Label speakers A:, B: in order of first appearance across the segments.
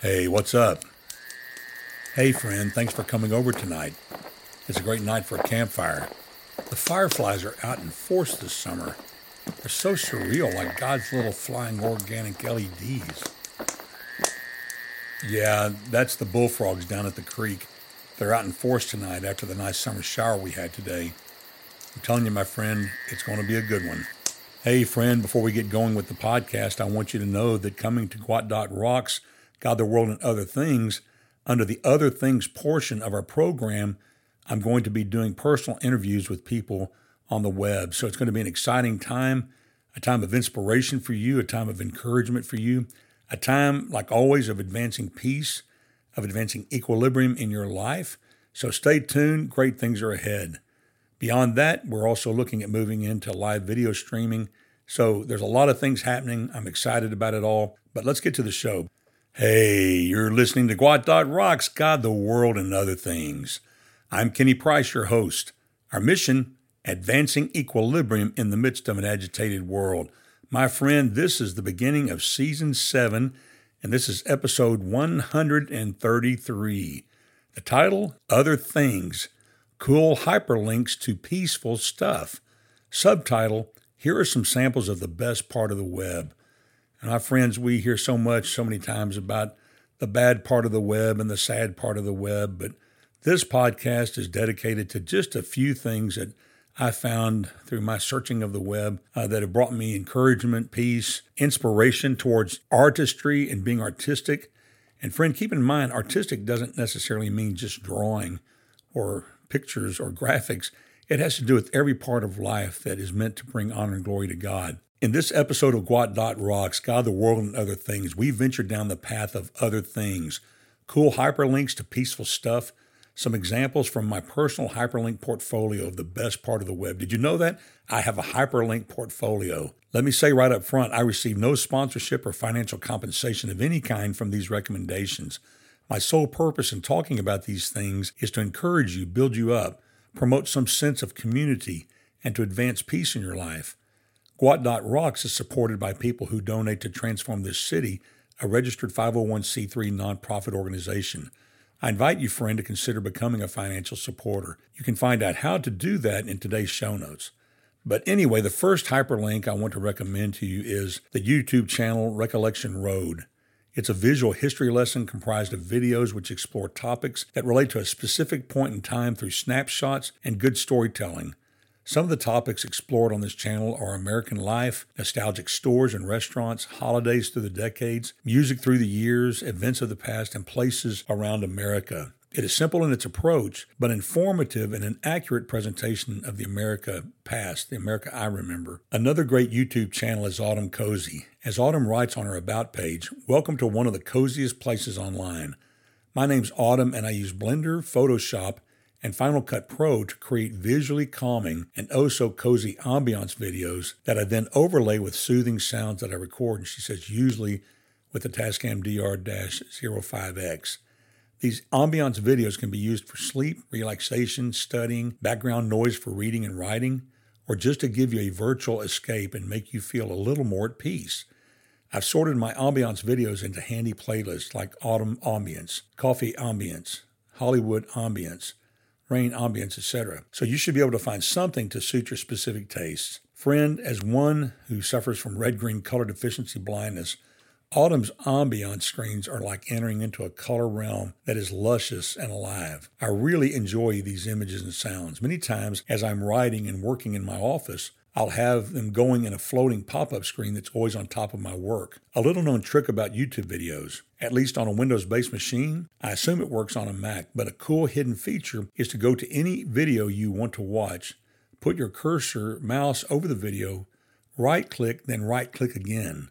A: Hey, what's up? Hey, friend, thanks for coming over tonight. It's a great night for a campfire. The fireflies are out in force this summer. They're so surreal, like God's little flying organic LEDs. Yeah, that's the bullfrogs down at the creek. They're out in force tonight after the nice summer shower we had today. I'm telling you, my friend, it's going to be a good one. Hey, friend, before we get going with the podcast, I want you to know that coming to Gwot Dot Rocks God, the World, and Other Things, under the Other Things portion of our program, I'm going to be doing personal interviews with people on the web. So it's going to be an exciting time, a time of inspiration for you, a time of encouragement for you, a time, like always, of advancing peace, of advancing equilibrium in your life. So stay tuned. Great things are ahead. Beyond that, we're also looking at moving into live video streaming. So there's a lot of things happening. I'm excited about it all. But let's get to the show. Hey, you're listening to Gwot Dot Rocks, God, the World, and Other Things. I'm Kenny Price, your host. Our mission, advancing equilibrium in the midst of an agitated world. My friend, this is the beginning of season seven, and this is episode 133. The title, Other Things Cool Hyperlinks to Peaceful Stuff. Subtitle, Here are some samples of the best part of the web. And our friends, we hear so much, so many times about the bad part of the web and the sad part of the web, but this podcast is dedicated to just a few things that I found through my searching of the web uh, that have brought me encouragement, peace, inspiration towards artistry and being artistic. And friend, keep in mind, artistic doesn't necessarily mean just drawing or pictures or graphics. It has to do with every part of life that is meant to bring honor and glory to God. In this episode of Gwot Dot Rocks, God, the World, and Other Things, we venture down the path of other things. Cool hyperlinks to peaceful stuff. Some examples from my personal hyperlink portfolio of the best part of the web. Did you know that? I have a hyperlink portfolio. Let me say right up front, I receive no sponsorship or financial compensation of any kind from these recommendations. My sole purpose in talking about these things is to encourage you, build you up, promote some sense of community, and to advance peace in your life. Gwot Rocks is supported by people who donate to Transform This City, a registered 501c3 nonprofit organization. I invite you, friend, to consider becoming a financial supporter. You can find out how to do that in today's show notes. But anyway, the first hyperlink I want to recommend to you is the YouTube channel Recollection Road. It's a visual history lesson comprised of videos which explore topics that relate to a specific point in time through snapshots and good storytelling. Some of the topics explored on this channel are American life, nostalgic stores and restaurants, holidays through the decades, music through the years, events of the past, and places around America. It is simple in its approach, but informative and an accurate presentation of the America past, the America I remember. Another great YouTube channel is Autumn Cozy. As Autumn writes on her About page, welcome to one of the coziest places online. My name's Autumn, and I use Blender, Photoshop, and Final Cut Pro to create visually calming and oh so cozy ambiance videos that I then overlay with soothing sounds that I record. And she says, usually with the Tascam DR-05X. These ambiance videos can be used for sleep, relaxation, studying, background noise for reading and writing, or just to give you a virtual escape and make you feel a little more at peace. I've sorted my ambiance videos into handy playlists like Autumn Ambience, Coffee Ambience, Hollywood Ambience, rain ambience, etc. So you should be able to find something to suit your specific tastes. Friend, as one who suffers from red green color deficiency blindness, Autumn's ambiance screens are like entering into a color realm that is luscious and alive. I really enjoy these images and sounds. Many times, as I'm writing and working in my office, I'll have them going in a floating pop up screen that's always on top of my work. A little known trick about YouTube videos, at least on a Windows based machine, I assume it works on a Mac, but a cool hidden feature is to go to any video you want to watch, put your cursor mouse over the video, right click, then right click again.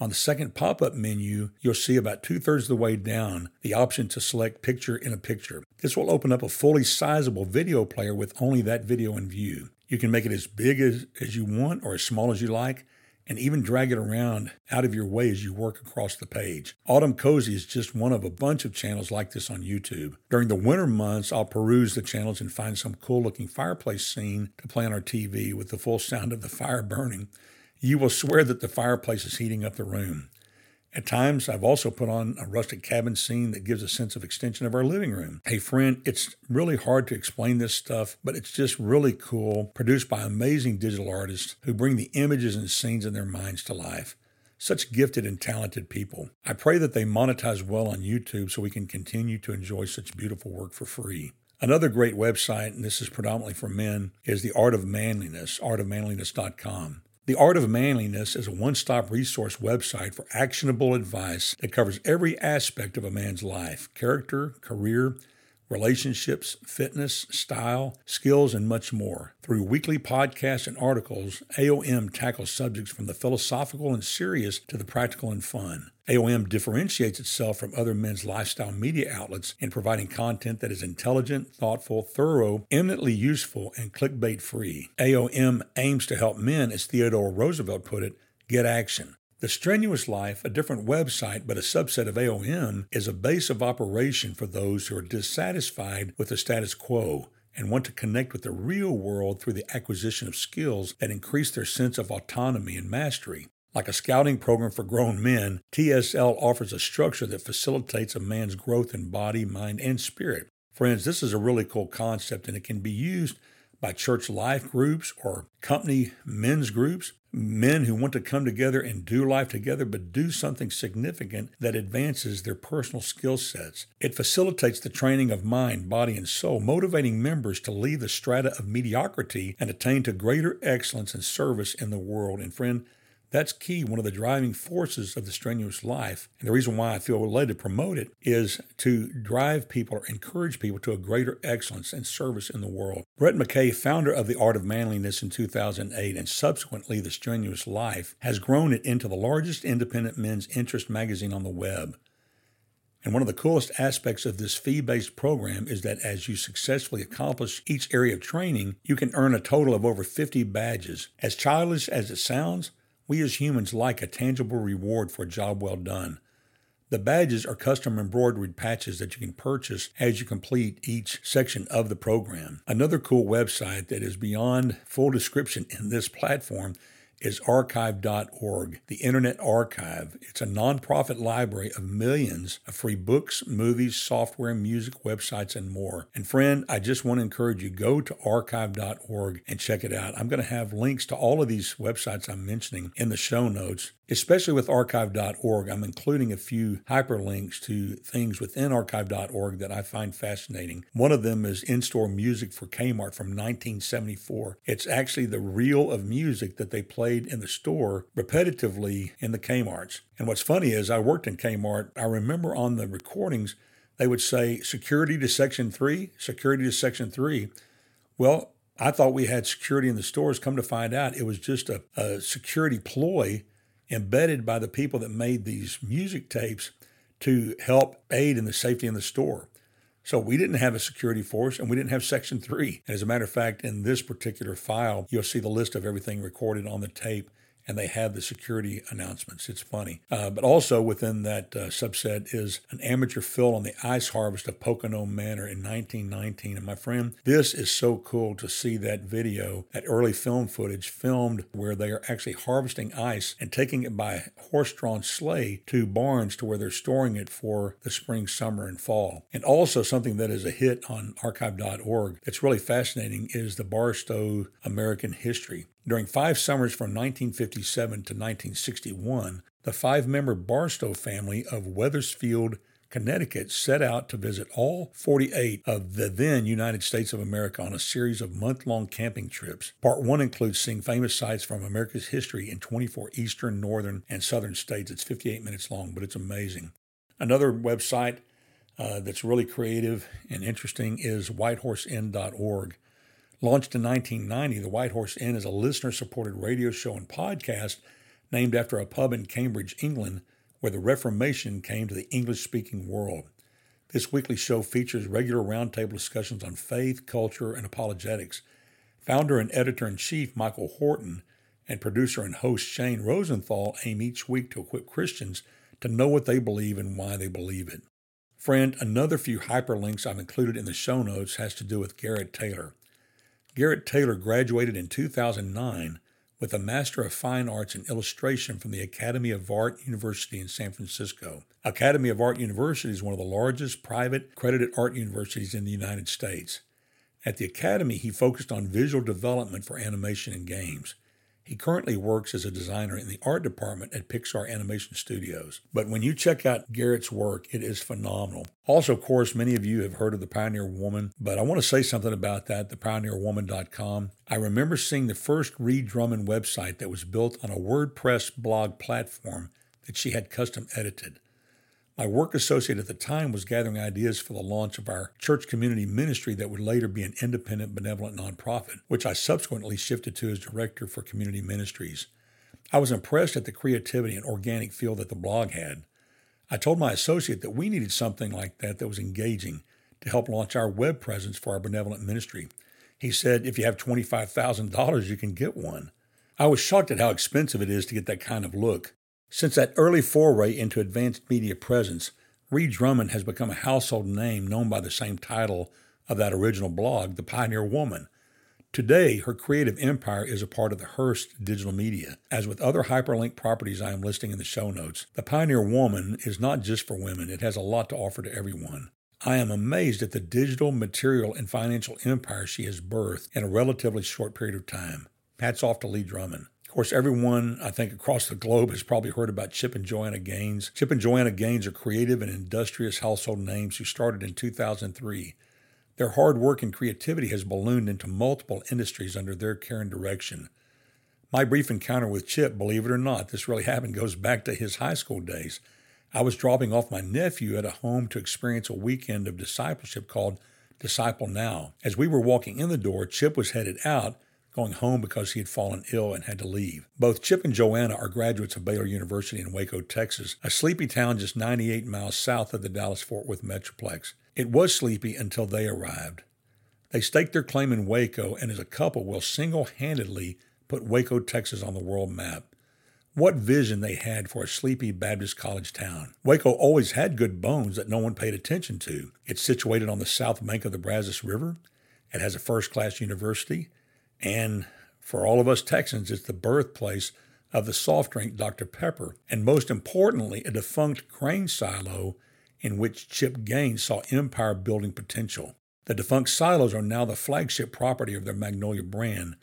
A: On the second pop up menu, you'll see about two thirds of the way down the option to select Picture in a Picture. This will open up a fully sizable video player with only that video in view. You can make it as big as, as you want or as small as you like, and even drag it around out of your way as you work across the page. Autumn Cozy is just one of a bunch of channels like this on YouTube. During the winter months, I'll peruse the channels and find some cool looking fireplace scene to play on our TV with the full sound of the fire burning. You will swear that the fireplace is heating up the room. At times, I've also put on a rustic cabin scene that gives a sense of extension of our living room. Hey, friend, it's really hard to explain this stuff, but it's just really cool, produced by amazing digital artists who bring the images and scenes in their minds to life. Such gifted and talented people. I pray that they monetize well on YouTube so we can continue to enjoy such beautiful work for free. Another great website, and this is predominantly for men, is The Art of Manliness, artofmanliness.com. The Art of Manliness is a one stop resource website for actionable advice that covers every aspect of a man's life character, career, relationships, fitness, style, skills, and much more. Through weekly podcasts and articles, AOM tackles subjects from the philosophical and serious to the practical and fun. AOM differentiates itself from other men's lifestyle media outlets in providing content that is intelligent, thoughtful, thorough, eminently useful, and clickbait free. AOM aims to help men, as Theodore Roosevelt put it, get action. The Strenuous Life, a different website but a subset of AOM, is a base of operation for those who are dissatisfied with the status quo and want to connect with the real world through the acquisition of skills that increase their sense of autonomy and mastery. Like a scouting program for grown men, TSL offers a structure that facilitates a man's growth in body, mind, and spirit. Friends, this is a really cool concept and it can be used by church life groups or company men's groups, men who want to come together and do life together, but do something significant that advances their personal skill sets. It facilitates the training of mind, body, and soul, motivating members to leave the strata of mediocrity and attain to greater excellence and service in the world. And friend, that's key. One of the driving forces of the strenuous life, and the reason why I feel led to promote it, is to drive people or encourage people to a greater excellence and service in the world. Brett McKay, founder of The Art of Manliness in 2008 and subsequently The Strenuous Life, has grown it into the largest independent men's interest magazine on the web. And one of the coolest aspects of this fee based program is that as you successfully accomplish each area of training, you can earn a total of over 50 badges. As childish as it sounds, we as humans like a tangible reward for a job well done. The badges are custom embroidered patches that you can purchase as you complete each section of the program. Another cool website that is beyond full description in this platform is archive.org, the Internet Archive. It's a nonprofit library of millions of free books, movies, software, music, websites, and more. And friend, I just want to encourage you go to archive.org and check it out. I'm going to have links to all of these websites I'm mentioning in the show notes especially with archive.org, I'm including a few hyperlinks to things within archive.org that I find fascinating. One of them is in store music for Kmart from 1974. It's actually the reel of music that they in the store repetitively in the Kmarts. And what's funny is I worked in Kmart. I remember on the recordings, they would say security to section three, security to section three. Well, I thought we had security in the stores. Come to find out, it was just a, a security ploy embedded by the people that made these music tapes to help aid in the safety in the store. So we didn't have a security force and we didn't have Section 3. As a matter of fact, in this particular file, you'll see the list of everything recorded on the tape and they have the security announcements. It's funny. Uh, but also within that uh, subset is an amateur fill on the ice harvest of Pocono Manor in 1919. And my friend, this is so cool to see that video, that early film footage filmed where they are actually harvesting ice and taking it by horse drawn sleigh to barns to where they're storing it for the spring, summer, and fall. And also something that is a hit on archive.org that's really fascinating is the Barstow American history. During five summers from 1957 to 1961, the five member Barstow family of Wethersfield, Connecticut set out to visit all 48 of the then United States of America on a series of month long camping trips. Part one includes seeing famous sites from America's history in 24 eastern, northern, and southern states. It's 58 minutes long, but it's amazing. Another website uh, that's really creative and interesting is whitehorseinn.org. Launched in 1990, the White Horse Inn is a listener supported radio show and podcast named after a pub in Cambridge, England, where the Reformation came to the English speaking world. This weekly show features regular roundtable discussions on faith, culture, and apologetics. Founder and editor in chief Michael Horton and producer and host Shane Rosenthal aim each week to equip Christians to know what they believe and why they believe it. Friend, another few hyperlinks I've included in the show notes has to do with Garrett Taylor. Garrett Taylor graduated in 2009 with a Master of Fine Arts in Illustration from the Academy of Art University in San Francisco. Academy of Art University is one of the largest private accredited art universities in the United States. At the Academy, he focused on visual development for animation and games. He currently works as a designer in the art department at Pixar Animation Studios. But when you check out Garrett's work, it is phenomenal. Also, of course, many of you have heard of the Pioneer Woman, but I want to say something about that, thepioneerwoman.com. I remember seeing the first Ree Drummond website that was built on a WordPress blog platform that she had custom edited. My work associate at the time was gathering ideas for the launch of our church community ministry that would later be an independent benevolent nonprofit, which I subsequently shifted to as director for community ministries. I was impressed at the creativity and organic feel that the blog had. I told my associate that we needed something like that that was engaging to help launch our web presence for our benevolent ministry. He said, If you have $25,000, you can get one. I was shocked at how expensive it is to get that kind of look. Since that early foray into advanced media presence, Ree Drummond has become a household name known by the same title of that original blog, The Pioneer Woman. Today, her creative empire is a part of the Hearst digital media. As with other hyperlink properties I am listing in the show notes, The Pioneer Woman is not just for women, it has a lot to offer to everyone. I am amazed at the digital, material, and financial empire she has birthed in a relatively short period of time. Hats off to Ree Drummond. Of course, everyone, I think, across the globe has probably heard about Chip and Joanna Gaines. Chip and Joanna Gaines are creative and industrious household names who started in 2003. Their hard work and creativity has ballooned into multiple industries under their care and direction. My brief encounter with Chip, believe it or not, this really happened, goes back to his high school days. I was dropping off my nephew at a home to experience a weekend of discipleship called Disciple Now. As we were walking in the door, Chip was headed out going home because he had fallen ill and had to leave. Both Chip and Joanna are graduates of Baylor University in Waco, Texas, a sleepy town just 98 miles south of the Dallas Fort Worth Metroplex. It was sleepy until they arrived. They staked their claim in Waco and as a couple will single handedly put Waco, Texas on the world map. What vision they had for a sleepy Baptist college town. Waco always had good bones that no one paid attention to. It's situated on the south bank of the Brazos River. It has a first class university. And for all of us Texans, it's the birthplace of the soft drink Dr. Pepper, and most importantly, a defunct grain silo in which Chip Gaines saw empire building potential. The defunct silos are now the flagship property of their Magnolia brand,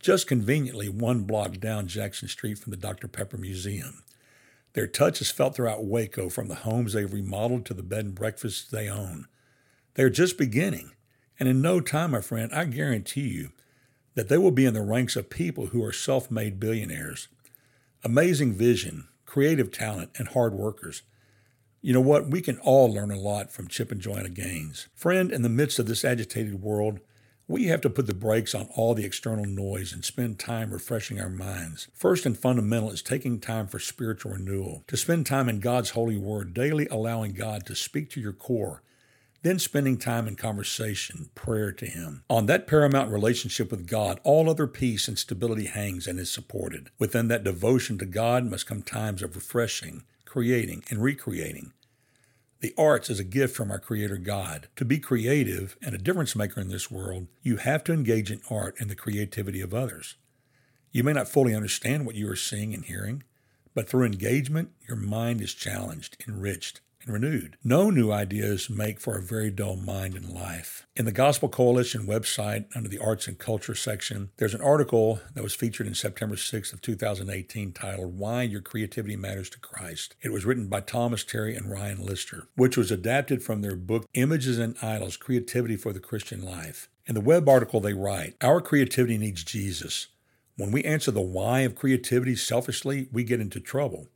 A: just conveniently one block down Jackson Street from the Dr. Pepper Museum. Their touch is felt throughout Waco, from the homes they've remodeled to the bed and breakfasts they own. They're just beginning, and in no time, my friend, I guarantee you, that they will be in the ranks of people who are self made billionaires. Amazing vision, creative talent, and hard workers. You know what? We can all learn a lot from Chip and Joanna Gaines. Friend, in the midst of this agitated world, we have to put the brakes on all the external noise and spend time refreshing our minds. First and fundamental is taking time for spiritual renewal, to spend time in God's holy word, daily allowing God to speak to your core then spending time in conversation, prayer to Him. On that paramount relationship with God, all other peace and stability hangs and is supported. Within that devotion to God must come times of refreshing, creating, and recreating. The arts is a gift from our Creator God. To be creative and a difference maker in this world, you have to engage in art and the creativity of others. You may not fully understand what you are seeing and hearing, but through engagement, your mind is challenged, enriched, and renewed. No new ideas make for a very dull mind in life. In the Gospel Coalition website, under the Arts and Culture section, there's an article that was featured in September 6th of 2018 titled Why Your Creativity Matters to Christ. It was written by Thomas Terry and Ryan Lister, which was adapted from their book Images and Idols: Creativity for the Christian Life. In the web article they write, Our creativity needs Jesus. When we answer the why of creativity selfishly, we get into trouble.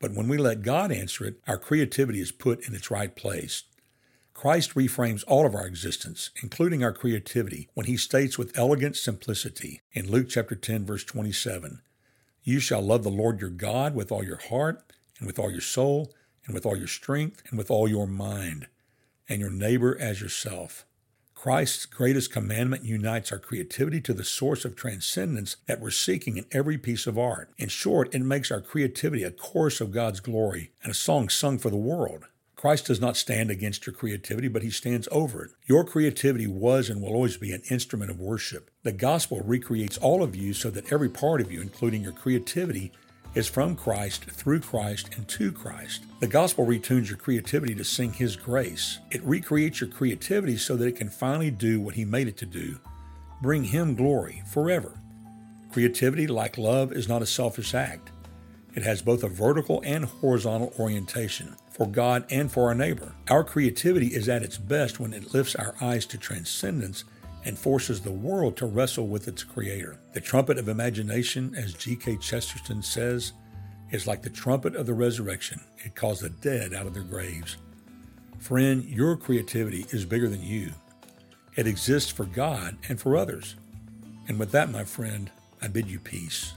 A: But when we let God answer it, our creativity is put in its right place. Christ reframes all of our existence, including our creativity, when he states with elegant simplicity in Luke chapter 10 verse 27, "You shall love the Lord your God with all your heart and with all your soul and with all your strength and with all your mind, and your neighbor as yourself." Christ's greatest commandment unites our creativity to the source of transcendence that we're seeking in every piece of art. In short, it makes our creativity a chorus of God's glory and a song sung for the world. Christ does not stand against your creativity, but he stands over it. Your creativity was and will always be an instrument of worship. The gospel recreates all of you so that every part of you, including your creativity, is from Christ, through Christ, and to Christ. The gospel retunes your creativity to sing His grace. It recreates your creativity so that it can finally do what He made it to do bring Him glory forever. Creativity, like love, is not a selfish act. It has both a vertical and horizontal orientation for God and for our neighbor. Our creativity is at its best when it lifts our eyes to transcendence and forces the world to wrestle with its creator. The trumpet of imagination, as G.K. Chesterton says, is like the trumpet of the resurrection. It calls the dead out of their graves. Friend, your creativity is bigger than you. It exists for God and for others. And with that, my friend, I bid you peace.